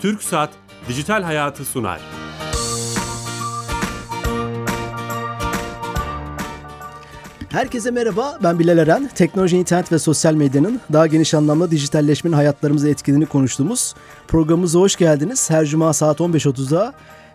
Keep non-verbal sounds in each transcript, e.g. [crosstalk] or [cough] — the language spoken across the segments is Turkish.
Türk Saat Dijital Hayatı sunar. Herkese merhaba, ben Bilal Eren. Teknoloji, internet ve sosyal medyanın daha geniş anlamda dijitalleşmenin hayatlarımıza etkilediğini konuştuğumuz programımıza hoş geldiniz. Her cuma saat 15.30'da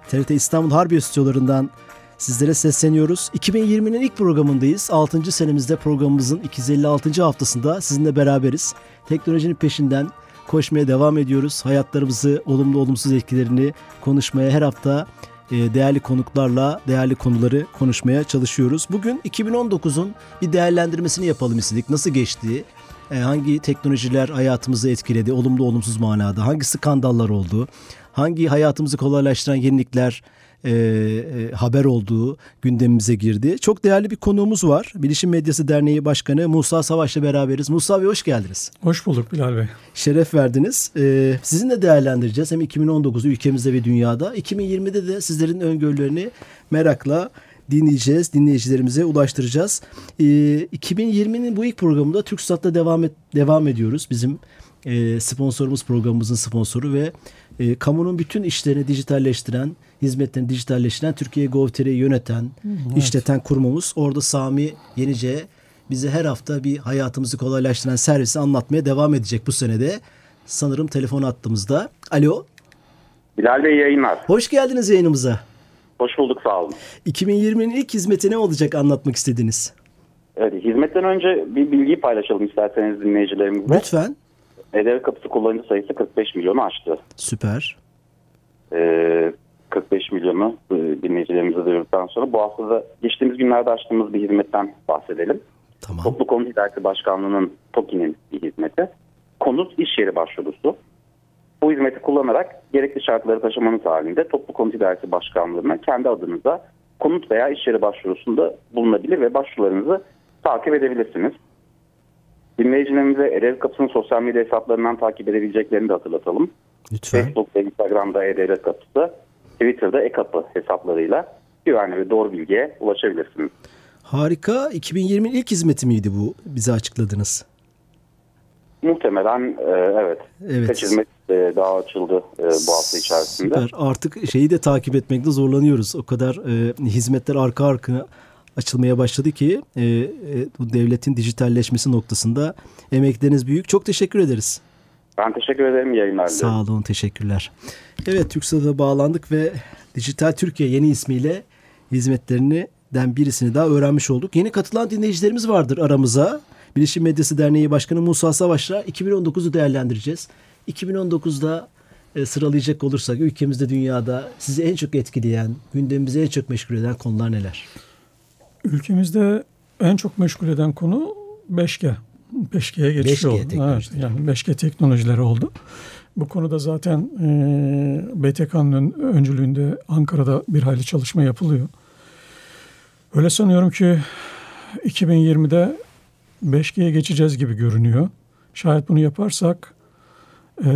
TRT İstanbul Harbiye stüdyolarından sizlere sesleniyoruz. 2020'nin ilk programındayız. 6. senemizde programımızın 256. haftasında sizinle beraberiz. Teknolojinin peşinden koşmaya devam ediyoruz. Hayatlarımızı olumlu olumsuz etkilerini konuşmaya her hafta e, değerli konuklarla değerli konuları konuşmaya çalışıyoruz. Bugün 2019'un bir değerlendirmesini yapalım istedik. Nasıl geçti? E, hangi teknolojiler hayatımızı etkiledi? Olumlu olumsuz manada. Hangi skandallar oldu? Hangi hayatımızı kolaylaştıran yenilikler e, e, haber olduğu gündemimize girdi. Çok değerli bir konuğumuz var. Bilişim Medyası Derneği Başkanı Musa Savaş'la beraberiz. Musa Bey hoş geldiniz. Hoş bulduk Bilal Bey. Şeref verdiniz. Ee, sizinle değerlendireceğiz hem 2019'u ülkemizde ve dünyada. 2020'de de sizlerin öngörülerini merakla dinleyeceğiz, dinleyicilerimize ulaştıracağız. Ee, 2020'nin bu ilk programında TürkSat'ta devam et, devam ediyoruz. Bizim e, sponsorumuz programımızın sponsoru ve e, kamunun bütün işlerini dijitalleştiren, hizmetlerini dijitalleştiren Türkiye Gov.tr'yi yöneten, evet. işleten kurumumuz. Orada Sami Yenice bize her hafta bir hayatımızı kolaylaştıran servisi anlatmaya devam edecek bu senede. Sanırım telefon attığımızda. Alo. Bilal Bey yayınlar. Hoş geldiniz yayınımıza. Hoş bulduk sağ olun. 2020'nin ilk hizmeti ne olacak anlatmak istediniz? Evet, hizmetten önce bir bilgiyi paylaşalım isterseniz dinleyicilerimizle. Lütfen. EDV kapısı kullanıcı sayısı 45 milyonu aştı. Süper. Ee, 45 milyonu e, dinleyicilerimize duyurduktan sonra bu hafta da geçtiğimiz günlerde açtığımız bir hizmetten bahsedelim. Tamam. Toplu Konut İdaresi Başkanlığı'nın TOKİ'nin bir hizmeti. Konut iş yeri başvurusu. Bu hizmeti kullanarak gerekli şartları taşımanız halinde Toplu Konut İdaresi Başkanlığı'na kendi adınıza konut veya iş yeri başvurusunda bulunabilir ve başvurularınızı takip edebilirsiniz. Dinleyicilerimize Erev Kapısı'nın sosyal medya hesaplarından takip edebileceklerini de hatırlatalım. Lütfen. Facebook ve Instagram'da Erev Kapısı, Twitter'da e-kapı hesaplarıyla güvenli ve doğru bilgiye ulaşabilirsiniz. Harika. 2020'nin ilk hizmeti miydi bu bize açıkladınız? Muhtemelen e, evet. Evet. Birkaç hizmet e, daha açıldı e, bu hafta içerisinde. Süper. Artık şeyi de takip etmekte zorlanıyoruz. O kadar e, hizmetler arka arkaya açılmaya başladı ki e, e, bu devletin dijitalleşmesi noktasında emekleriniz büyük. Çok teşekkür ederiz. Ben teşekkür ederim yayınlar. Sağ olun, teşekkürler. Evet, TürkSat'a bağlandık ve Dijital Türkiye yeni ismiyle hizmetlerini den birisini daha öğrenmiş olduk. Yeni katılan dinleyicilerimiz vardır aramıza. Bilişim Medyası Derneği Başkanı Musa Savaş'la 2019'u değerlendireceğiz. 2019'da e, sıralayacak olursak ülkemizde dünyada sizi en çok etkileyen, gündemimizi en çok meşgul eden konular neler? Ülkemizde en çok meşgul eden konu 5G. 5G'ye geçiş 5G oldu. Evet, yani 5G teknolojileri oldu. Bu konuda zaten e, BTK'nın öncülüğünde Ankara'da bir hayli çalışma yapılıyor. Öyle sanıyorum ki 2020'de 5G'ye geçeceğiz gibi görünüyor. Şayet bunu yaparsak e,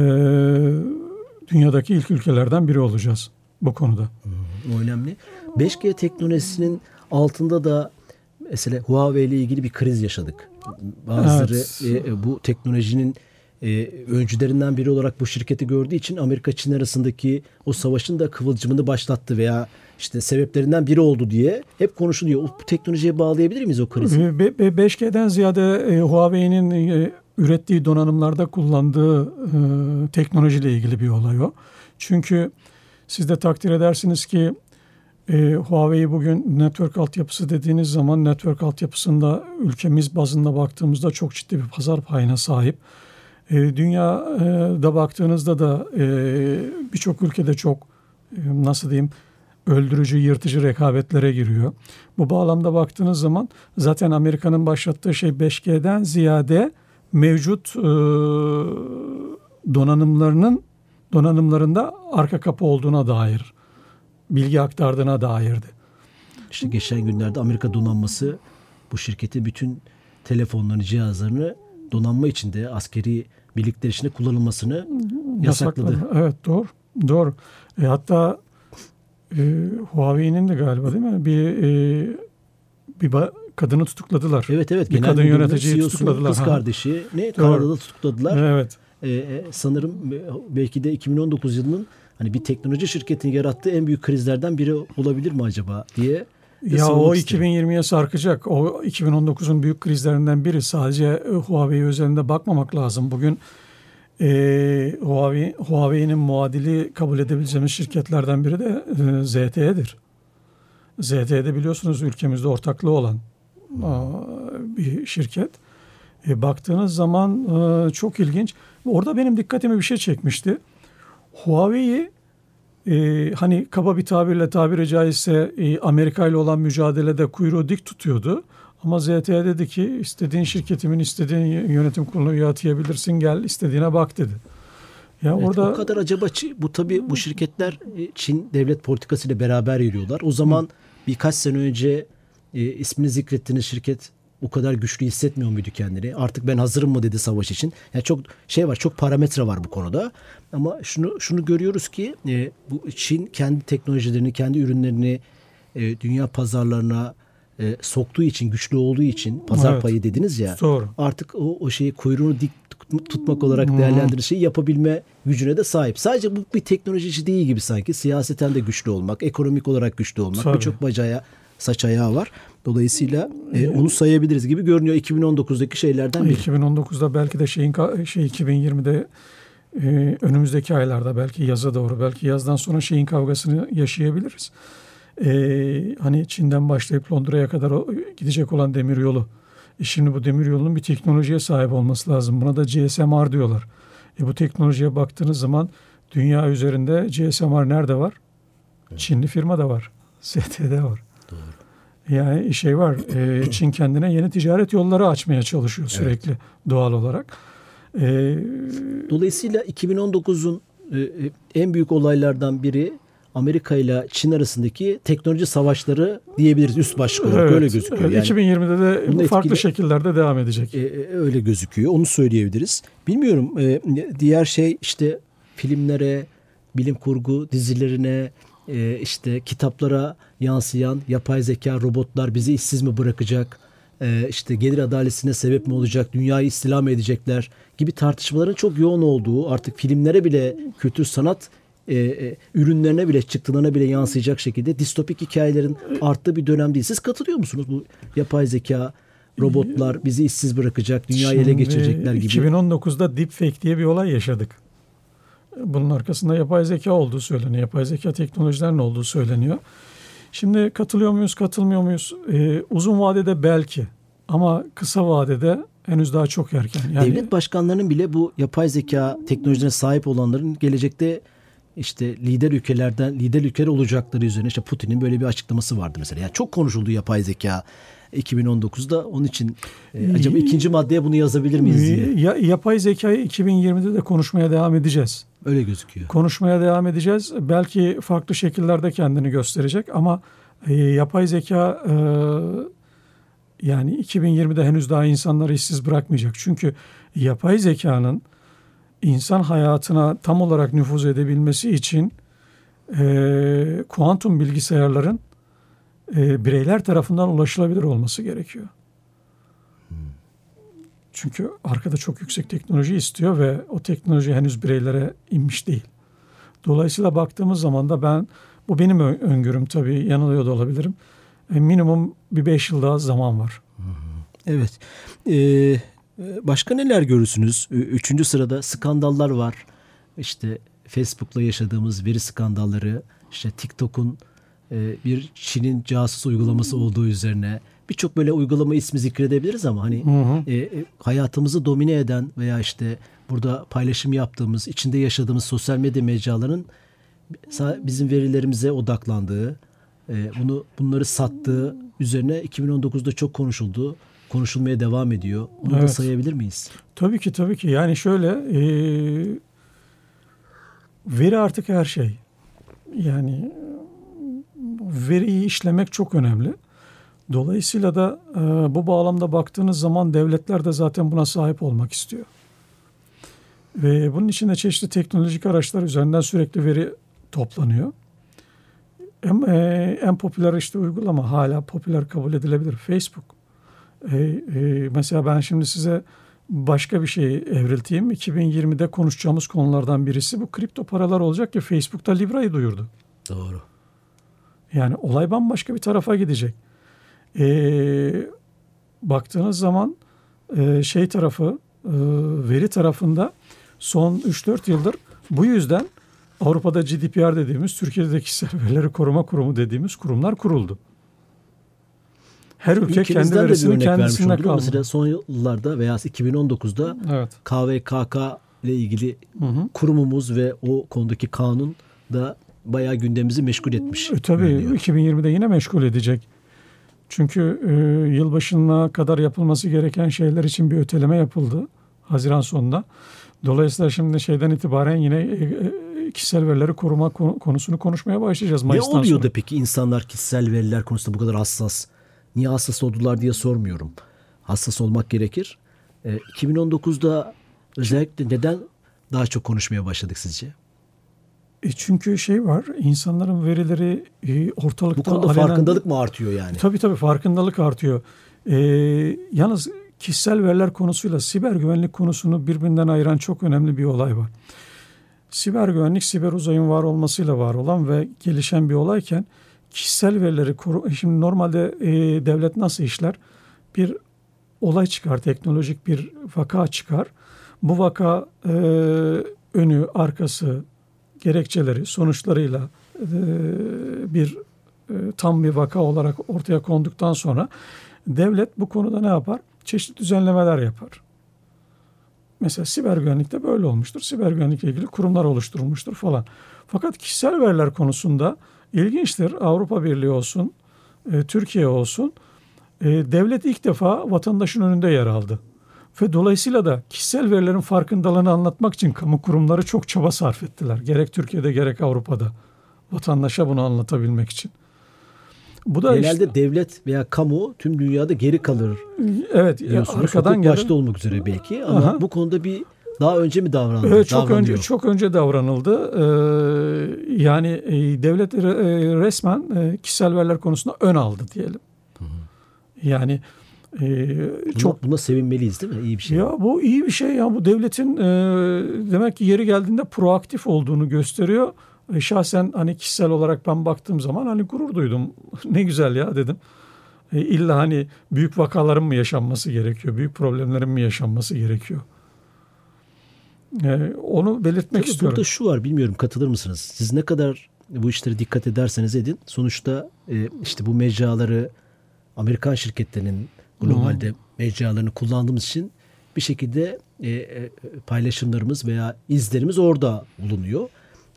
dünyadaki ilk ülkelerden biri olacağız bu konuda. O önemli. 5G teknolojisinin altında da mesela Huawei ile ilgili bir kriz yaşadık. Bazıları Evet. e, e, bu teknolojinin e, öncülerinden biri olarak bu şirketi gördüğü için Amerika Çin arasındaki o savaşın da kıvılcımını başlattı veya işte sebeplerinden biri oldu diye hep konuşuluyor. Bu teknolojiye bağlayabilir miyiz o krizi? Be- be- 5G'den ziyade e, Huawei'nin e, ürettiği donanımlarda kullandığı e, teknolojiyle ilgili bir olay o. Çünkü siz de takdir edersiniz ki e, Huawei bugün network altyapısı dediğiniz zaman network altyapısında ülkemiz bazında baktığımızda çok ciddi bir pazar payına sahip. E, dünyada baktığınızda da e, birçok ülkede çok e, nasıl diyeyim öldürücü, yırtıcı rekabetlere giriyor. Bu bağlamda baktığınız zaman zaten Amerika'nın başlattığı şey 5G'den ziyade mevcut e, donanımlarının donanımlarında arka kapı olduğuna dair bilgi aktardığına dairdi. İşte geçen günlerde Amerika donanması bu şirketin bütün telefonlarını, cihazlarını donanma içinde askeri birlikler içinde kullanılmasını yasakladı. Evet doğru. Doğru. E, hatta e, Huawei'nin de galiba değil mi? Bir e, bir kadını tutukladılar. Evet evet. Bir genel kadın yöneticiyi CEO'sunun tutukladılar. Kız kardeşi ne? Kanada'da tutukladılar. Evet. e, sanırım belki de 2019 yılının hani bir teknoloji şirketinin yarattığı en büyük krizlerden biri olabilir mi acaba diye ya o 2020'ye sarkacak. O 2019'un büyük krizlerinden biri. Sadece Huawei üzerinde bakmamak lazım. Bugün e, Huawei, Huawei'nin muadili kabul edebileceğimiz şirketlerden biri de e, ZTE'dir. ZTE'de biliyorsunuz ülkemizde ortaklığı olan a, bir şirket. E, baktığınız zaman e, çok ilginç. Orada benim dikkatimi bir şey çekmişti. Huawei'yi e, hani kaba bir tabirle tabiri caizse e, Amerika ile olan mücadelede kuyruğu dik tutuyordu. Ama ZTE dedi ki istediğin şirketimin istediğin yönetim kuruluna üye atayabilirsin gel istediğine bak dedi. Ya evet, orada o kadar acaba bu tabii bu şirketler e, Çin devlet politikası ile beraber yürüyorlar. O zaman Hı. birkaç sene önce e, ismini zikrettiğiniz şirket o kadar güçlü hissetmiyor muydu kendini? Artık ben hazırım mı dedi savaş için. Yani çok şey var, çok parametre var bu konuda. Ama şunu şunu görüyoruz ki e, bu Çin kendi teknolojilerini, kendi ürünlerini e, dünya pazarlarına e, soktuğu için, güçlü olduğu için pazar evet. payı dediniz ya. Doğru. Artık o o şeyi kuyruğunu dik tutmak olarak hmm. değerlendirir şeyi yapabilme gücüne de sahip. Sadece bu bir teknoloji değil gibi sanki. Siyaseten de güçlü olmak, ekonomik olarak güçlü olmak, birçok bacağı saç ayağı var. Dolayısıyla e, onu sayabiliriz gibi görünüyor 2019'daki şeylerden biri. 2019'da belki de şeyin şey 2020'de e, önümüzdeki aylarda belki yaza doğru belki yazdan sonra şeyin kavgasını yaşayabiliriz. E, hani Çin'den başlayıp Londra'ya kadar o, gidecek olan demir yolu. E şimdi bu demir yolunun bir teknolojiye sahip olması lazım. Buna da GSMR diyorlar. E bu teknolojiye baktığınız zaman dünya üzerinde GSMR nerede var? Çinli firma da var. [laughs] ST'de var. Yani şey var. E, Çin kendine yeni ticaret yolları açmaya çalışıyor sürekli evet. doğal olarak. E, Dolayısıyla 2019'un e, e, en büyük olaylardan biri Amerika ile Çin arasındaki teknoloji savaşları diyebiliriz üst başlık olarak evet, öyle gözüküyor. Evet, yani 2020'de de farklı etkili, şekillerde devam edecek. E, e, öyle gözüküyor. Onu söyleyebiliriz. Bilmiyorum e, diğer şey işte filmlere, bilim kurgu dizilerine, e, işte kitaplara yansıyan yapay zeka robotlar bizi işsiz mi bırakacak? E, işte gelir adaletine sebep mi olacak? Dünyayı istila mı edecekler? Gibi tartışmaların çok yoğun olduğu artık filmlere bile kültür sanat e, e, ürünlerine bile çıktılarına bile yansıyacak şekilde distopik hikayelerin arttığı bir dönem değil. Siz katılıyor musunuz bu yapay zeka robotlar bizi işsiz bırakacak, dünyayı ele geçirecekler gibi? 2019'da deepfake diye bir olay yaşadık. Bunun arkasında yapay zeka olduğu söyleniyor. Yapay zeka teknolojilerinin olduğu söyleniyor. Şimdi katılıyor muyuz, katılmıyor muyuz? Ee, uzun vadede belki ama kısa vadede henüz daha çok erken. Yani, Devlet başkanlarının bile bu yapay zeka teknolojilerine sahip olanların gelecekte işte lider ülkelerden lider ülkeler olacakları üzerine işte Putin'in böyle bir açıklaması vardı mesela. Yani çok konuşuldu yapay zeka 2019'da onun için e, acaba ikinci maddeye bunu yazabilir miyiz diye. Ya, yapay zekayı 2020'de de konuşmaya devam edeceğiz. Öyle gözüküyor. Konuşmaya devam edeceğiz. Belki farklı şekillerde kendini gösterecek ama e, yapay zeka e, yani 2020'de henüz daha insanları işsiz bırakmayacak. Çünkü yapay zekanın insan hayatına tam olarak nüfuz edebilmesi için e, kuantum bilgisayarların e, bireyler tarafından ulaşılabilir olması gerekiyor. Çünkü arkada çok yüksek teknoloji istiyor ve o teknoloji henüz bireylere inmiş değil. Dolayısıyla baktığımız zaman da ben, bu benim öngörüm tabii yanılıyor da olabilirim. E, minimum bir beş yıl daha zaman var. Evet. Ee, başka neler görürsünüz? Üçüncü sırada skandallar var. İşte Facebook'la yaşadığımız veri skandalları, işte TikTok'un bir Çin'in casus uygulaması olduğu üzerine birçok böyle uygulama ismi zikredebiliriz ama hani hı hı. E, e, hayatımızı domine eden veya işte burada paylaşım yaptığımız, içinde yaşadığımız sosyal medya mecralarının bizim verilerimize odaklandığı, e, bunu bunları sattığı üzerine 2019'da çok konuşuldu. Konuşulmaya devam ediyor. Bunu evet. da sayabilir miyiz? Tabii ki tabii ki. Yani şöyle e, veri artık her şey. Yani veriyi işlemek çok önemli. Dolayısıyla da e, bu bağlamda baktığınız zaman devletler de zaten buna sahip olmak istiyor. Ve bunun için de çeşitli teknolojik araçlar üzerinden sürekli veri toplanıyor. En, e, en popüler işte uygulama hala popüler kabul edilebilir Facebook. E, e, mesela ben şimdi size başka bir şey evrilteyim. 2020'de konuşacağımız konulardan birisi bu kripto paralar olacak ki Facebook'ta Libra'yı duyurdu. Doğru. Yani olay bambaşka bir tarafa gidecek. Ee, baktığınız zaman e, şey tarafı e, veri tarafında son 3-4 yıldır bu yüzden Avrupa'da GDPR dediğimiz Türkiye'deki [laughs] kişisel verileri koruma kurumu dediğimiz kurumlar kuruldu. Her ülke kendi verisini olduk. kaldı. Mesela son yıllarda veya 2019'da Evet. KVKK ile ilgili Hı hı. kurumumuz ve o konudaki kanun da bayağı gündemimizi meşgul etmiş. E, tabii görünüyor. 2020'de yine meşgul edecek. Çünkü e, yılbaşına kadar yapılması gereken şeyler için bir öteleme yapıldı Haziran sonunda. Dolayısıyla şimdi şeyden itibaren yine e, e, kişisel verileri koruma konu- konusunu konuşmaya başlayacağız Ne Mayıs'tan oluyor sonra. da peki insanlar kişisel veriler konusunda bu kadar hassas? Niye hassas oldular diye sormuyorum. Hassas olmak gerekir. E, 2019'da özellikle neden daha çok konuşmaya başladık sizce? E, çünkü şey var insanların verileri e, ortalıkta Bu konuda alenen- farkındalık mı artıyor yani? Tabii tabii farkındalık artıyor. Ee, yalnız kişisel veriler konusuyla siber güvenlik konusunu birbirinden ayıran çok önemli bir olay var. Siber güvenlik siber uzayın var olmasıyla var olan ve gelişen bir olayken kişisel verileri koru şimdi normalde e, devlet nasıl işler? Bir olay çıkar, teknolojik bir vaka çıkar. Bu vaka e, önü, arkası, gerekçeleri, sonuçlarıyla e, bir e, tam bir vaka olarak ortaya konduktan sonra devlet bu konuda ne yapar? Çeşitli düzenlemeler yapar. Mesela siber güvenlikte böyle olmuştur. Siber güvenlikle ilgili kurumlar oluşturulmuştur falan. Fakat kişisel veriler konusunda ilginçtir. Avrupa Birliği olsun, e, Türkiye olsun. devlet ilk defa vatandaşın önünde yer aldı. Ve dolayısıyla da kişisel verilerin farkındalığını anlatmak için kamu kurumları çok çaba sarf ettiler. Gerek Türkiye'de gerek Avrupa'da. Vatandaşa bunu anlatabilmek için. Bu da Genelde işte, devlet veya kamu tüm dünyada geri kalır evet diyorsunuz. arkadan Hukuk başta olmak üzere belki ama Aha. bu konuda bir daha önce mi davrandı? Evet, çok davranıyor? önce çok önce davranıldı. Ee, yani e, devlet e, resmen e, kişisel veriler konusunda ön aldı diyelim. Yani e, Buna, çok buna sevinmeliyiz değil mi? İyi bir şey. ya bu iyi bir şey ya bu devletin e, demek ki yeri geldiğinde proaktif olduğunu gösteriyor. E, şahsen hani kişisel olarak ben baktığım zaman hani gurur duydum. [laughs] ne güzel ya dedim. E, illa hani büyük vakaların mı yaşanması gerekiyor? Büyük problemlerin mi yaşanması gerekiyor? E, onu belirtmek Tabii istiyorum. Burada şu var bilmiyorum katılır mısınız? Siz ne kadar bu işlere dikkat ederseniz edin. Sonuçta e, işte bu mecraları Amerikan şirketlerinin globalde mecralarını kullandığımız için bir şekilde e, e, paylaşımlarımız veya izlerimiz orada bulunuyor.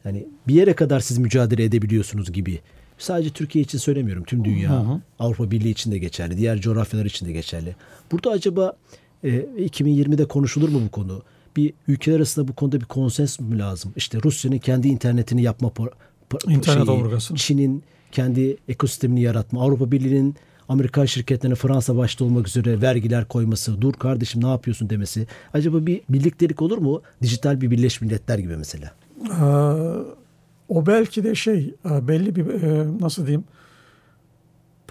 Yani bir yere kadar siz mücadele edebiliyorsunuz gibi. Sadece Türkiye için söylemiyorum. Tüm dünya, Hı hı. Avrupa Birliği için de geçerli. Diğer coğrafyalar için de geçerli. Burada acaba e, 2020'de konuşulur mu bu konu? Bir ülkeler arasında bu konuda bir konsens mü lazım? İşte Rusya'nın kendi internetini yapma İnternet omurgasını. Çin'in kendi ekosistemini yaratma, Avrupa Birliği'nin Amerikan şirketlerine Fransa başta olmak üzere vergiler koyması, dur kardeşim ne yapıyorsun demesi. Acaba bir birliktelik olur mu? Dijital bir Birleşmiş Milletler gibi mesela. Ee, o belki de şey e, belli bir e, nasıl diyeyim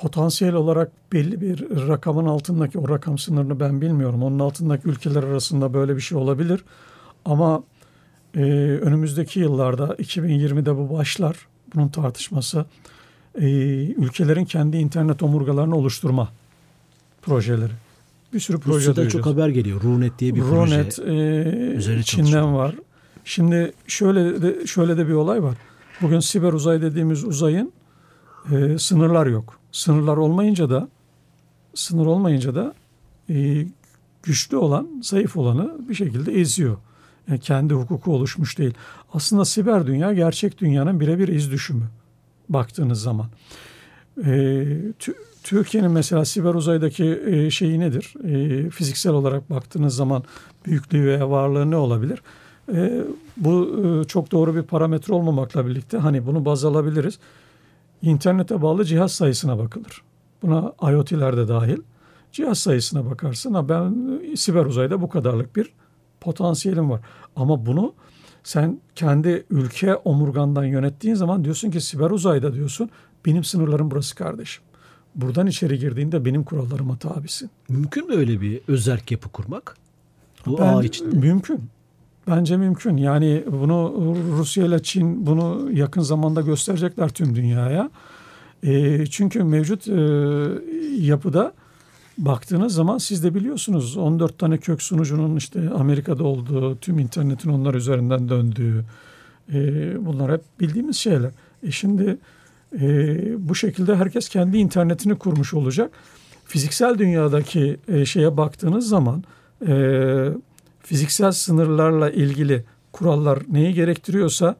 potansiyel olarak belli bir rakamın altındaki o rakam sınırını ben bilmiyorum. Onun altındaki ülkeler arasında böyle bir şey olabilir. Ama e, önümüzdeki yıllarda 2020'de bu başlar. Bunun tartışması e, ülkelerin kendi internet omurgalarını oluşturma projeleri. Bir sürü proje Rusya'dan duyacağız. çok haber geliyor. Runet diye bir Ronet proje. e, üzerine Çin'den var. Şimdi şöyle de, şöyle de bir olay var. Bugün siber uzay dediğimiz uzayın e, sınırlar yok. Sınırlar olmayınca da sınır olmayınca da e, güçlü olan zayıf olanı bir şekilde eziyor. Yani kendi hukuku oluşmuş değil. Aslında siber dünya gerçek dünyanın birebir iz düşümü baktığınız zaman. E, Tü- Türkiye'nin mesela siber uzaydaki e, şeyi nedir? E, fiziksel olarak baktığınız zaman büyüklüğü veya varlığı ne olabilir? E, bu e, çok doğru bir parametre olmamakla birlikte hani bunu baz alabiliriz. İnternete bağlı cihaz sayısına bakılır. Buna IoT'ler de dahil. Cihaz sayısına bakarsın. Ha ben e, siber uzayda bu kadarlık bir potansiyelim var. Ama bunu sen kendi ülke omurgandan yönettiğin zaman diyorsun ki siber uzayda diyorsun benim sınırlarım burası kardeşim. Buradan içeri girdiğinde benim kurallarıma tabisin. Mümkün mü öyle bir özerk yapı kurmak? Bu Ben- ağ içinde. Mümkün. Bence mümkün. Yani bunu Rusya ile Çin bunu yakın zamanda gösterecekler tüm dünyaya. E, çünkü mevcut e, yapıda baktığınız zaman siz de biliyorsunuz 14 tane kök sunucunun işte Amerika'da olduğu, tüm internetin onlar üzerinden döndüğü e, bunlar hep bildiğimiz şeyler. E şimdi e, bu şekilde herkes kendi internetini kurmuş olacak. Fiziksel dünyadaki e, şeye baktığınız zaman e, fiziksel sınırlarla ilgili kurallar neyi gerektiriyorsa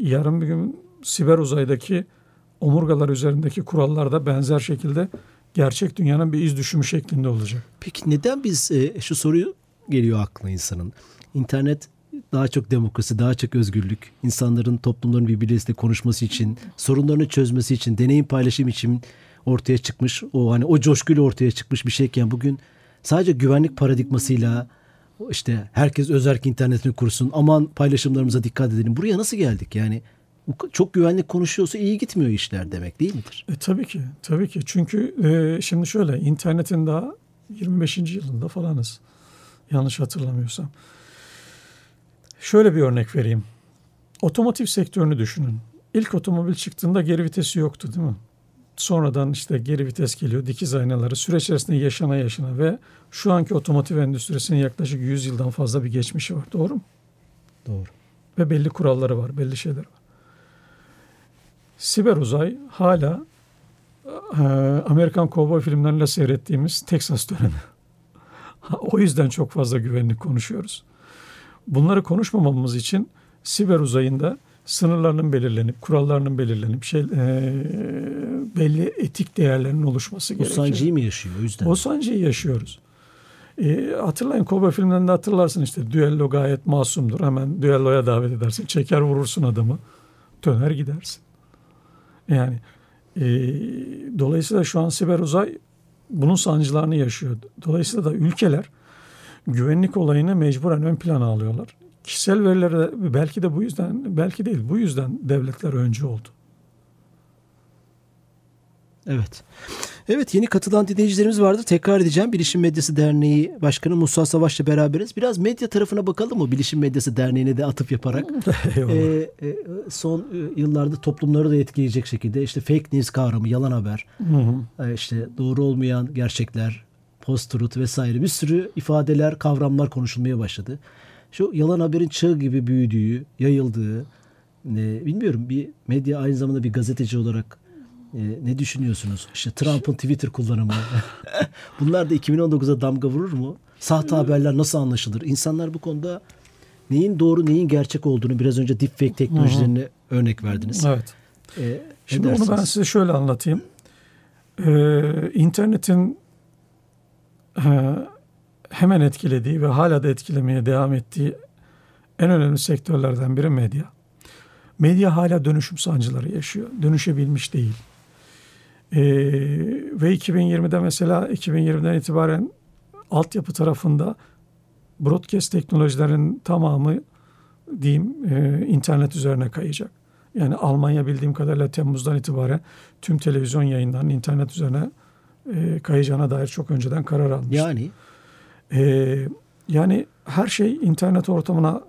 yarın bir gün siber uzaydaki omurgalar üzerindeki kurallar da benzer şekilde gerçek dünyanın bir iz düşümü şeklinde olacak. Peki neden biz e, şu soruyu geliyor aklına insanın. İnternet daha çok demokrasi, daha çok özgürlük, insanların, toplumların birbirleriyle konuşması için, sorunlarını çözmesi için, deneyim paylaşım için ortaya çıkmış. O hani o coşkuyla ortaya çıkmış bir şeyken bugün sadece güvenlik paradigmasıyla işte herkes özerk internetini kursun, aman paylaşımlarımıza dikkat edelim. Buraya nasıl geldik? Yani çok güvenlik konuşuyorsa iyi gitmiyor işler demek değil midir? E, tabii ki, tabii ki. Çünkü e, şimdi şöyle internetin daha 25. yılında falanız. Yanlış hatırlamıyorsam. Şöyle bir örnek vereyim. Otomotiv sektörünü düşünün. İlk otomobil çıktığında geri vitesi yoktu değil mi? Sonradan işte geri vites geliyor, dikiz aynaları süreç içerisinde yaşana yaşana ve şu anki otomotiv endüstrisinin yaklaşık 100 yıldan fazla bir geçmişi var. Doğru mu? Doğru. Ve belli kuralları var, belli şeyler var. Siber uzay hala e, Amerikan kovboy filmlerinde seyrettiğimiz Texas dönemi. o yüzden çok fazla güvenlik konuşuyoruz. Bunları konuşmamamız için siber uzayında sınırlarının belirlenip, kurallarının belirlenip, şey, e, belli etik değerlerin oluşması O gerekiyor. sancıyı mı yaşıyor o yüzden? O sancıyı yaşıyoruz. E, hatırlayın Kobe filmlerinde hatırlarsın işte düello gayet masumdur. Hemen düelloya davet edersin. Çeker vurursun adamı. Döner gidersin. Yani e, dolayısıyla şu an siber uzay bunun sancılarını yaşıyor. Dolayısıyla da ülkeler güvenlik olayını mecburen ön plana alıyorlar. Kişisel verilere belki de bu yüzden belki değil bu yüzden devletler öncü oldu. Evet. Evet yeni katılan dinleyicilerimiz vardı. Tekrar edeceğim. Bilişim Medyası Derneği Başkanı Musa Savaş'la beraberiz. Biraz medya tarafına bakalım mı? Bilişim Medyası Derneği'ne de atıf yaparak. [laughs] Ee, e, son e, yıllarda toplumları da etkileyecek şekilde işte fake news kavramı, yalan haber, e, işte doğru olmayan gerçekler, post-truth vesaire bir sürü ifadeler, kavramlar konuşulmaya başladı. Şu yalan haberin çığ gibi büyüdüğü, yayıldığı, e, bilmiyorum bir medya aynı zamanda bir gazeteci olarak e, ne düşünüyorsunuz? İşte Trump'ın Twitter kullanımı. [laughs] [laughs] Bunlar da 2019'a damga vurur mu? Sahte haberler nasıl anlaşılır? İnsanlar bu konuda neyin doğru neyin gerçek olduğunu biraz önce deepfake teknolojilerini örnek verdiniz. Evet. E, ne Şimdi onu ben size şöyle anlatayım. Ee, internetin e, hemen etkilediği ve hala da etkilemeye devam ettiği en önemli sektörlerden biri medya. Medya hala dönüşüm sancıları yaşıyor. Dönüşebilmiş değil. Ee, ve 2020'de mesela 2020'den itibaren altyapı tarafında broadcast teknolojilerin tamamı diyeyim e, internet üzerine kayacak. Yani Almanya bildiğim kadarıyla Temmuz'dan itibaren tüm televizyon yayınlarının internet üzerine e, kayacağına dair çok önceden karar almış. Yani Ee, yani her şey internet ortamına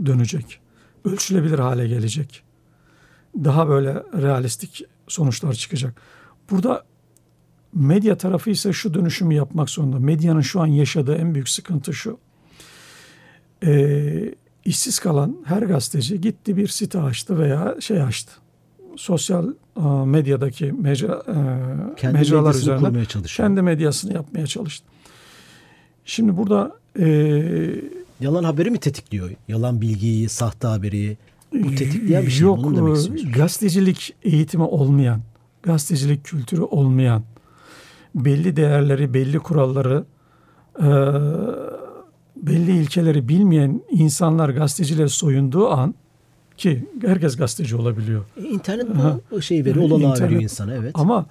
e, dönecek. Ölçülebilir hale gelecek. Daha böyle realistik sonuçlar çıkacak. Burada medya tarafı ise şu dönüşümü yapmak zorunda. Medyanın şu an yaşadığı en büyük sıkıntı şu. Ee, işsiz kalan her gazeteci gitti bir site açtı veya şey açtı. Sosyal e, medyadaki mecra, e, kendi mecralar çalışıyor. kendi medyasını yapmaya çalıştı. Şimdi burada e, Yalan haberi mi tetikliyor? Yalan bilgiyi, sahte haberi. Bu tetikleyen bir şey. mi? yok Onu demek e, gazetecilik eğitimi olmayan, gazetecilik kültürü olmayan, belli değerleri, belli kuralları, e, belli ilkeleri bilmeyen insanlar gazetecilere soyunduğu an ki herkes gazeteci olabiliyor. E, İnternet bu şey veriyor, olanağı İnternet- veriyor insana. Evet. Ama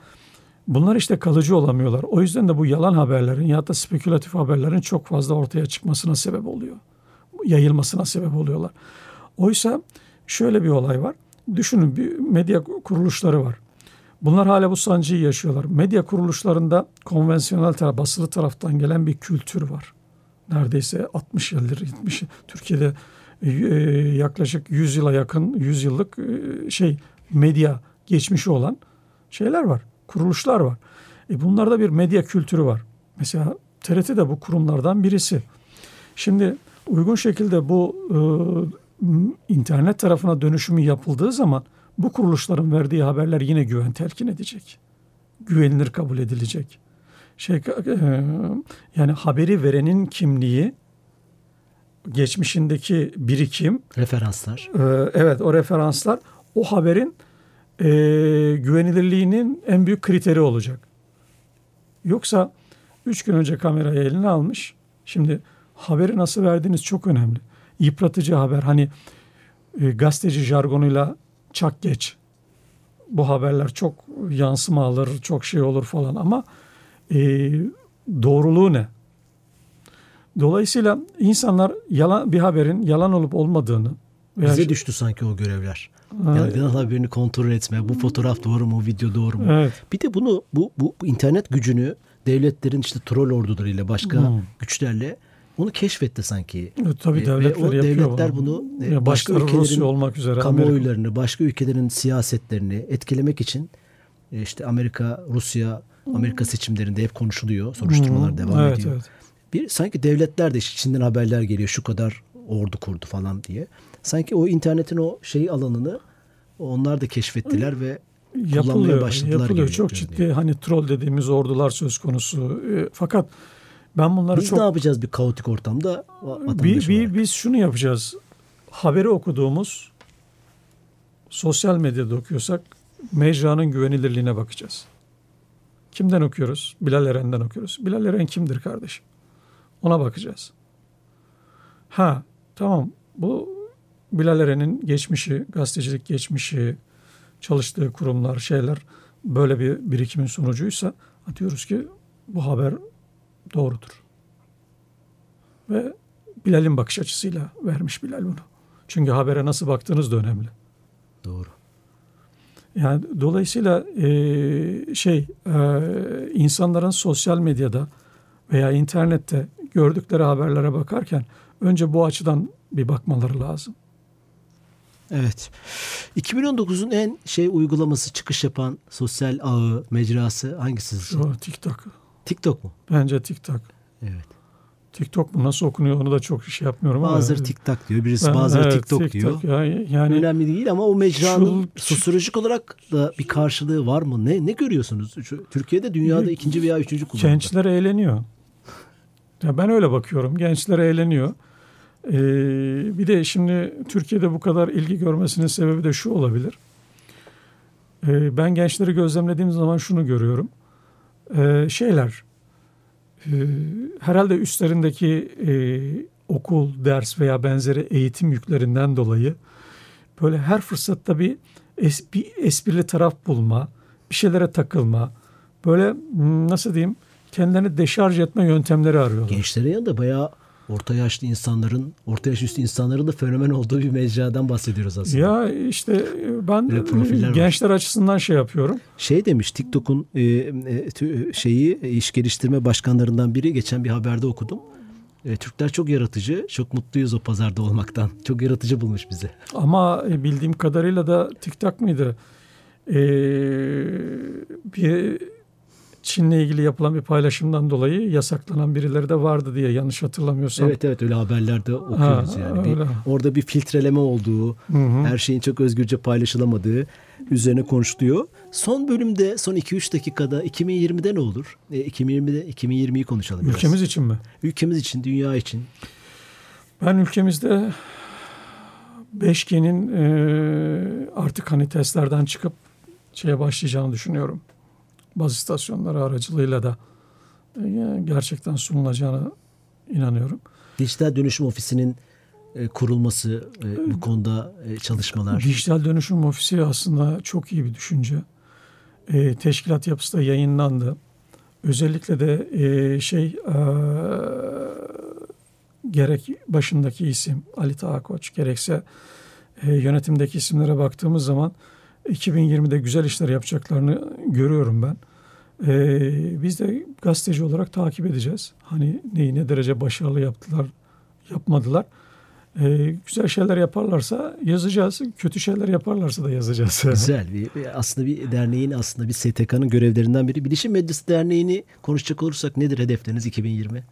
bunlar işte kalıcı olamıyorlar. O yüzden de bu yalan haberlerin ya da spekülatif haberlerin çok fazla ortaya çıkmasına sebep oluyor. Yayılmasına sebep oluyorlar. Oysa şöyle bir olay var. Düşünün bir medya kuruluşları var. Bunlar hala bu sancıyı yaşıyorlar. Medya kuruluşlarında konvansiyonel taraf, basılı taraftan gelen bir kültür var. neredeyse 60 yıldır 70 Türkiye'de e, yaklaşık 100 yıla yakın 100 yıllık e, şey medya geçmişi olan şeyler var. Kuruluşlar var. E bunlarda bir medya kültürü var. Mesela TRT de bu kurumlardan birisi. Şimdi uygun şekilde bu e, internet tarafına dönüşümü yapıldığı zaman bu kuruluşların verdiği haberler yine güven telkin edecek. Güvenilir kabul edilecek. Şey e, yani haberi verenin kimliği geçmişindeki birikim referanslar. E, evet o referanslar o haberin e, güvenilirliğinin en büyük kriteri olacak. Yoksa üç gün önce kamerayı eline almış. Şimdi haberi nasıl verdiğiniz çok önemli. Yıpratıcı haber hani e, gazeteci jargonuyla çak geç. Bu haberler çok yansıma alır, çok şey olur falan ama e, doğruluğu ne? Dolayısıyla insanlar yalan bir haberin yalan olup olmadığını bize şey, düştü sanki o görevler. Yani genel haberini kontrol etme. Bu fotoğraf doğru mu, video doğru mu? Evet. Bir de bunu bu, bu internet gücünü devletlerin işte troll ordularıyla başka hmm. güçlerle onu keşfetti sanki. E, tabii devletler Ve o devletler bunu, bunu ya başka ülkelerin Rusya olmak üzere kamuoylarını, Amerika. başka ülkelerin siyasetlerini etkilemek için e, işte Amerika, Rusya, Amerika seçimlerinde hep konuşuluyor. Soruşturmalar hmm. devam evet, ediyor. Evet. Bir sanki devletler de içinden haberler geliyor şu kadar ordu kurdu falan diye. Sanki o internetin o şey alanını onlar da keşfettiler ve yapılıyor, başladılar. Yapılıyor. Çok ciddi hani troll dediğimiz ordular söz konusu. E, fakat ben bunları biz çok... ne yapacağız bir kaotik ortamda? Bir, bir, biz şunu yapacağız. Haberi okuduğumuz sosyal medyada okuyorsak mecranın güvenilirliğine bakacağız. Kimden okuyoruz? Bilal Eren'den okuyoruz. Bilal Eren kimdir kardeşim? Ona bakacağız. Ha tamam bu Bilal Eren'in geçmişi, gazetecilik geçmişi, çalıştığı kurumlar, şeyler böyle bir birikimin sonucuysa diyoruz ki bu haber doğrudur. Ve Bilal'in bakış açısıyla vermiş Bilal bunu. Çünkü habere nasıl baktığınız da önemli. Doğru. Yani dolayısıyla e, şey e, insanların sosyal medyada veya internette gördükleri haberlere bakarken önce bu açıdan bir bakmaları lazım. Evet. 2019'un en şey uygulaması çıkış yapan sosyal ağı, mecrası hangisi? Şu TikTok. TikTok mu? Bence TikTok. Evet. TikTok mu nasıl okunuyor onu da çok şey yapmıyorum bazıları ama. TikTok diyor, birisi ben, bazıları evet, TikTok, TikTok diyor. Ya, yani önemli değil ama o mecranın şu, sosyolojik olarak da bir karşılığı var mı? Ne ne görüyorsunuz? Şu, Türkiye'de dünyada ikinci veya üçüncü kullanımda. Gençler eğleniyor. Ya ben öyle bakıyorum. Gençler eğleniyor. Ee, bir de şimdi Türkiye'de bu kadar ilgi görmesinin sebebi de şu olabilir. Ee, ben gençleri gözlemlediğim zaman şunu görüyorum. Ee, şeyler e, herhalde üstlerindeki e, okul, ders veya benzeri eğitim yüklerinden dolayı böyle her fırsatta bir, es, bir esprili taraf bulma, bir şeylere takılma, böyle hmm, nasıl diyeyim kendilerini deşarj etme yöntemleri arıyorlar. Gençlerin yanında bayağı orta yaşlı insanların, orta yaş üstü insanların da fenomen olduğu bir mecradan bahsediyoruz aslında. Ya işte ben gençler var. açısından şey yapıyorum. Şey demiş TikTok'un e, e, şeyi e, iş geliştirme başkanlarından biri geçen bir haberde okudum. E, Türkler çok yaratıcı, çok mutluyuz o pazarda olmaktan. Çok yaratıcı bulmuş bizi. Ama e, bildiğim kadarıyla da TikTok mıydı? Ee, bir Çin'le ilgili yapılan bir paylaşımdan dolayı yasaklanan birileri de vardı diye yanlış hatırlamıyorsam. Evet evet öyle haberlerde okuyoruz ha, yani. Bir, orada bir filtreleme olduğu, hı hı. her şeyin çok özgürce paylaşılamadığı üzerine konuşuluyor. Son bölümde son 2-3 dakikada 2020'de ne olur? E, 2020'de 2020'yi konuşalım biraz. Ülkemiz için mi? Ülkemiz için, dünya için. Ben ülkemizde 5G'nin e, artık hani testlerden çıkıp şeye başlayacağını düşünüyorum baz istasyonları aracılığıyla da e, gerçekten sunulacağına inanıyorum. Dijital Dönüşüm Ofisi'nin e, kurulması e, bu konuda çalışmalar. Dijital Dönüşüm Ofisi aslında çok iyi bir düşünce. Teşkilat yapısı da yayınlandı. Özellikle de şey gerek başındaki isim Ali Taha Koç gerekse yönetimdeki isimlere baktığımız zaman 2020'de güzel işler yapacaklarını görüyorum ben. Ee, biz de gazeteci olarak takip edeceğiz. Hani neyi ne derece başarılı yaptılar, yapmadılar. Ee, güzel şeyler yaparlarsa yazacağız. Kötü şeyler yaparlarsa da yazacağız. [laughs] Güzel. Bir, aslında bir derneğin aslında bir STK'nın görevlerinden biri. Bilişim Medyası Derneği'ni konuşacak olursak nedir hedefleriniz 2020?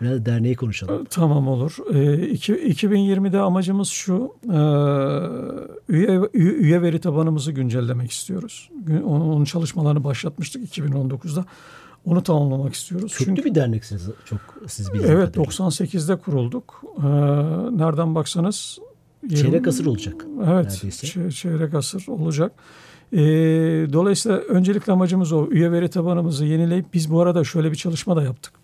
Biraz derneği konuşalım. Tamam olur. Ee, iki, 2020'de amacımız şu. E, üye, üye veri tabanımızı güncellemek istiyoruz. Onun, çalışmalarını başlatmıştık 2019'da. Onu tamamlamak istiyoruz. Köklü Çünkü, bir deneksiniz çok siz bildiğiniz Evet kadarıyla. 98'de kurulduk. Ee, nereden baksanız Çeyrek asır olacak. Evet, neredeyse. çe- çeyrek asır olacak. Ee, dolayısıyla öncelikle amacımız o. Üye veri tabanımızı yenileyip biz bu arada şöyle bir çalışma da yaptık.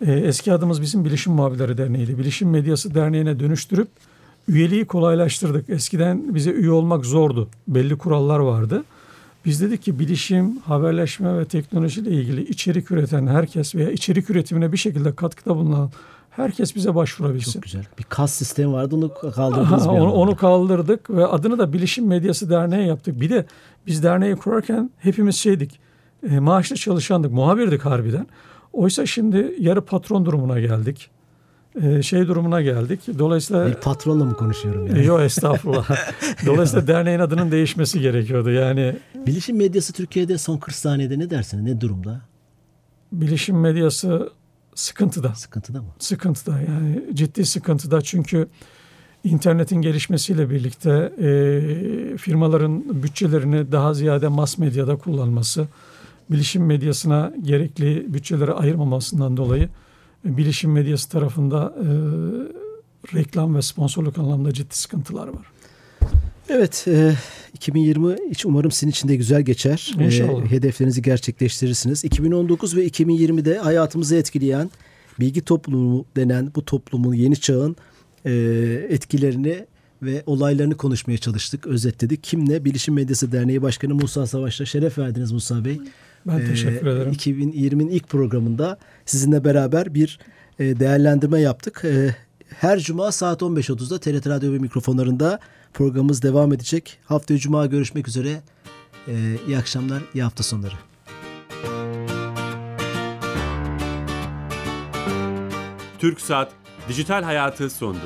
Ee, eski adımız bizim Bilişim Mavileri Derneği'ydi. Bilişim Medyası Derneği'ne dönüştürüp üyeliği kolaylaştırdık. Eskiden bize üye olmak zordu. Belli kurallar vardı. Biz dedik ki bilişim, haberleşme ve teknolojiyle ilgili içerik üreten herkes veya içerik üretimine bir şekilde katkıda bulunan herkes bize başvurabilsin. Çok güzel. Bir kas sistemi vardı onu kaldırdınız Aha, [laughs] onu, onu kaldırdık ve adını da Bilişim Medyası Derneği yaptık. Bir de biz derneği kurarken hepimiz şeydik, e, maaşlı çalışandık, muhabirdik harbiden. Oysa şimdi yarı patron durumuna geldik. E, şey durumuna geldik. Dolayısıyla... Bir patronla mı konuşuyorum yani? Yok estağfurullah. [laughs] Dolayısıyla derneğin adının değişmesi gerekiyordu. Yani Bilişim medyası Türkiye'de son 40 saniyede ne dersiniz? Ne durumda? bilişim medyası sıkıntıda. Sıkıntıda mı? sıkıntıda yani ciddi sıkıntıda çünkü internetin gelişmesiyle birlikte e, firmaların bütçelerini daha ziyade mass medyada kullanması, bilişim medyasına gerekli bütçeleri ayırmamasından dolayı e, bilişim medyası tarafında e, reklam ve sponsorluk anlamda ciddi sıkıntılar var. Evet, e, 2020 hiç umarım sizin için de güzel geçer. E, İnşallah. hedeflerinizi gerçekleştirirsiniz. 2019 ve 2020'de hayatımızı etkileyen bilgi toplumu denen bu toplumun yeni çağın e, etkilerini ve olaylarını konuşmaya çalıştık, özetledik. Kimle? Bilişim Medyası Derneği Başkanı Musa Savaş'la şeref verdiniz Musa Bey. Ben Ee, teşekkür ederim. 2020'nin ilk programında sizinle beraber bir e, değerlendirme yaptık. E, Her cuma saat 15.30'da TRT Radyo ve mikrofonlarında programımız devam edecek. Haftaya cuma görüşmek üzere. E, İyi akşamlar, iyi hafta sonları. Türk Saat Dijital Hayatı sondu.